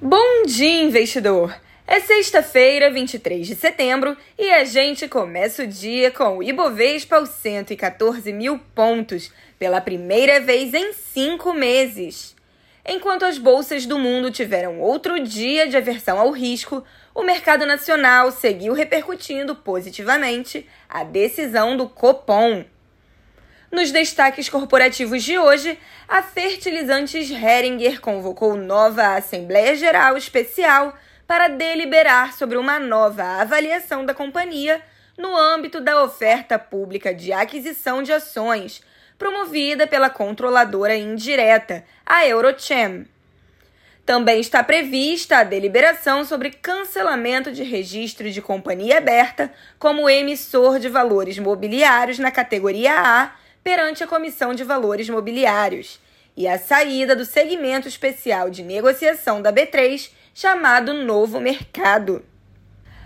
Bom dia, investidor! É sexta-feira, 23 de setembro, e a gente começa o dia com o Ibovespa aos 114 mil pontos, pela primeira vez em cinco meses. Enquanto as bolsas do mundo tiveram outro dia de aversão ao risco, o mercado nacional seguiu repercutindo positivamente a decisão do Copom. Nos destaques corporativos de hoje, a Fertilizantes Heringer convocou nova Assembleia Geral Especial para deliberar sobre uma nova avaliação da companhia no âmbito da oferta pública de aquisição de ações, promovida pela controladora indireta, a Eurochem. Também está prevista a deliberação sobre cancelamento de registro de companhia aberta como emissor de valores mobiliários na categoria A perante a Comissão de Valores Mobiliários e a saída do segmento especial de negociação da B3, chamado Novo Mercado.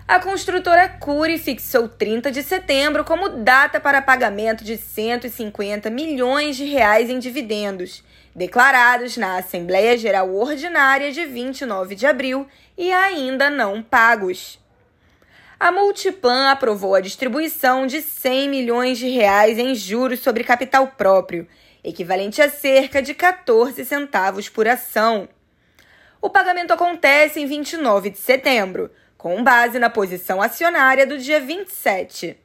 A construtora Cury fixou 30 de setembro como data para pagamento de 150 milhões de reais em dividendos, declarados na Assembleia Geral Ordinária de 29 de abril e ainda não pagos a Multiplan aprovou a distribuição de 100 milhões de reais em juros sobre capital próprio, equivalente a cerca de 14 centavos por ação. O pagamento acontece em 29 de setembro, com base na posição acionária do dia 27.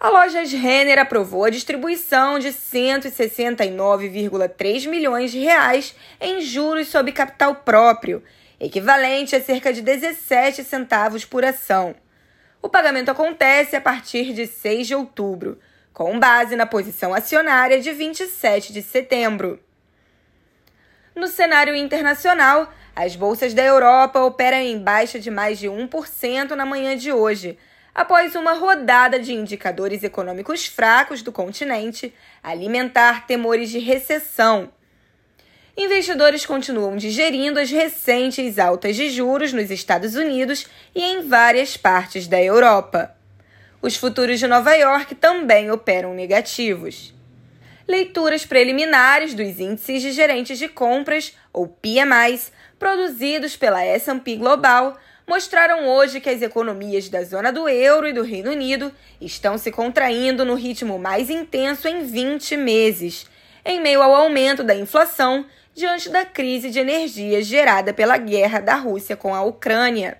A Lojas Renner aprovou a distribuição de 169,3 milhões de reais em juros sobre capital próprio, equivalente a cerca de 17 centavos por ação. O pagamento acontece a partir de 6 de outubro, com base na posição acionária de 27 de setembro. No cenário internacional, as bolsas da Europa operam em baixa de mais de 1% na manhã de hoje, após uma rodada de indicadores econômicos fracos do continente alimentar temores de recessão investidores continuam digerindo as recentes altas de juros nos Estados Unidos e em várias partes da Europa. Os futuros de Nova York também operam negativos. Leituras preliminares dos índices de gerentes de compras, ou PMIs, produzidos pela S&P Global, mostraram hoje que as economias da zona do euro e do Reino Unido estão se contraindo no ritmo mais intenso em 20 meses, em meio ao aumento da inflação diante da crise de energia gerada pela guerra da Rússia com a Ucrânia.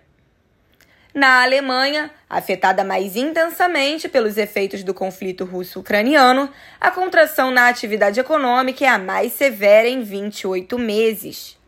Na Alemanha, afetada mais intensamente pelos efeitos do conflito russo-ucraniano, a contração na atividade econômica é a mais severa em 28 meses.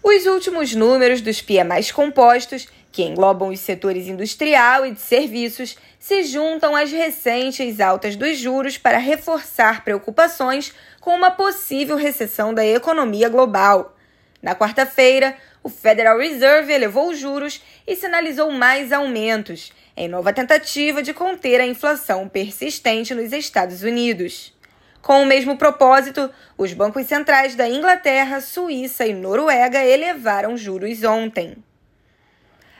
Os últimos números dos mais compostos, que englobam os setores industrial e de serviços, se juntam às recentes altas dos juros para reforçar preocupações com uma possível recessão da economia global. Na quarta-feira, o Federal Reserve elevou os juros e sinalizou mais aumentos, em nova tentativa de conter a inflação persistente nos Estados Unidos. Com o mesmo propósito, os bancos centrais da Inglaterra, Suíça e Noruega elevaram juros ontem.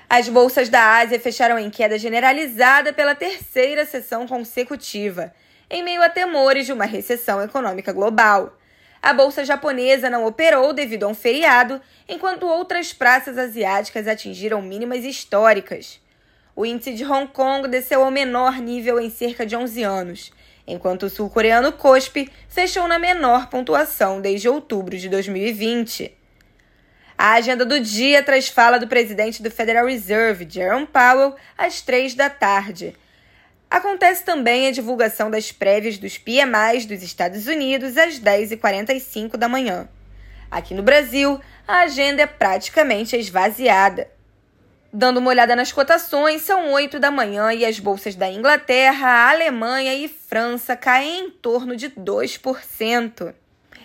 As bolsas da Ásia fecharam em queda generalizada pela terceira sessão consecutiva, em meio a temores de uma recessão econômica global. A bolsa japonesa não operou devido a um feriado, enquanto outras praças asiáticas atingiram mínimas históricas. O índice de Hong Kong desceu ao menor nível em cerca de 11 anos enquanto o sul-coreano KOSPI fechou na menor pontuação desde outubro de 2020. A agenda do dia traz fala do presidente do Federal Reserve, Jerome Powell, às três da tarde. Acontece também a divulgação das prévias dos PMIs dos Estados Unidos às 10h45 da manhã. Aqui no Brasil, a agenda é praticamente esvaziada. Dando uma olhada nas cotações, são 8 da manhã e as bolsas da Inglaterra, Alemanha e França caem em torno de 2%.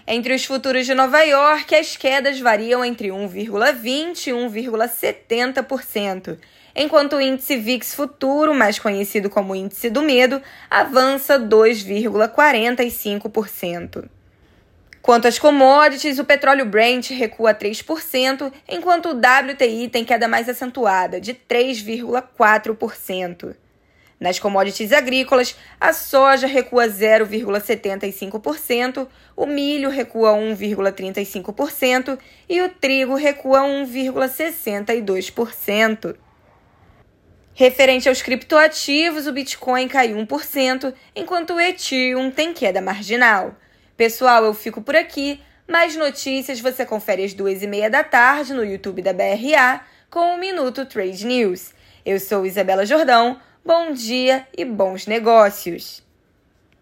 Entre os futuros de Nova York, as quedas variam entre 1,20% e 1,70%, enquanto o índice VIX futuro, mais conhecido como índice do medo, avança 2,45%. Quanto às commodities, o petróleo Brent recua 3%, enquanto o WTI tem queda mais acentuada, de 3,4%. Nas commodities agrícolas, a soja recua 0,75%, o milho recua 1,35% e o trigo recua 1,62%. Referente aos criptoativos, o Bitcoin caiu 1%, enquanto o Ethereum tem queda marginal. Pessoal, eu fico por aqui. Mais notícias você confere às duas e meia da tarde no YouTube da BRA com o Minuto Trade News. Eu sou Isabela Jordão. Bom dia e bons negócios!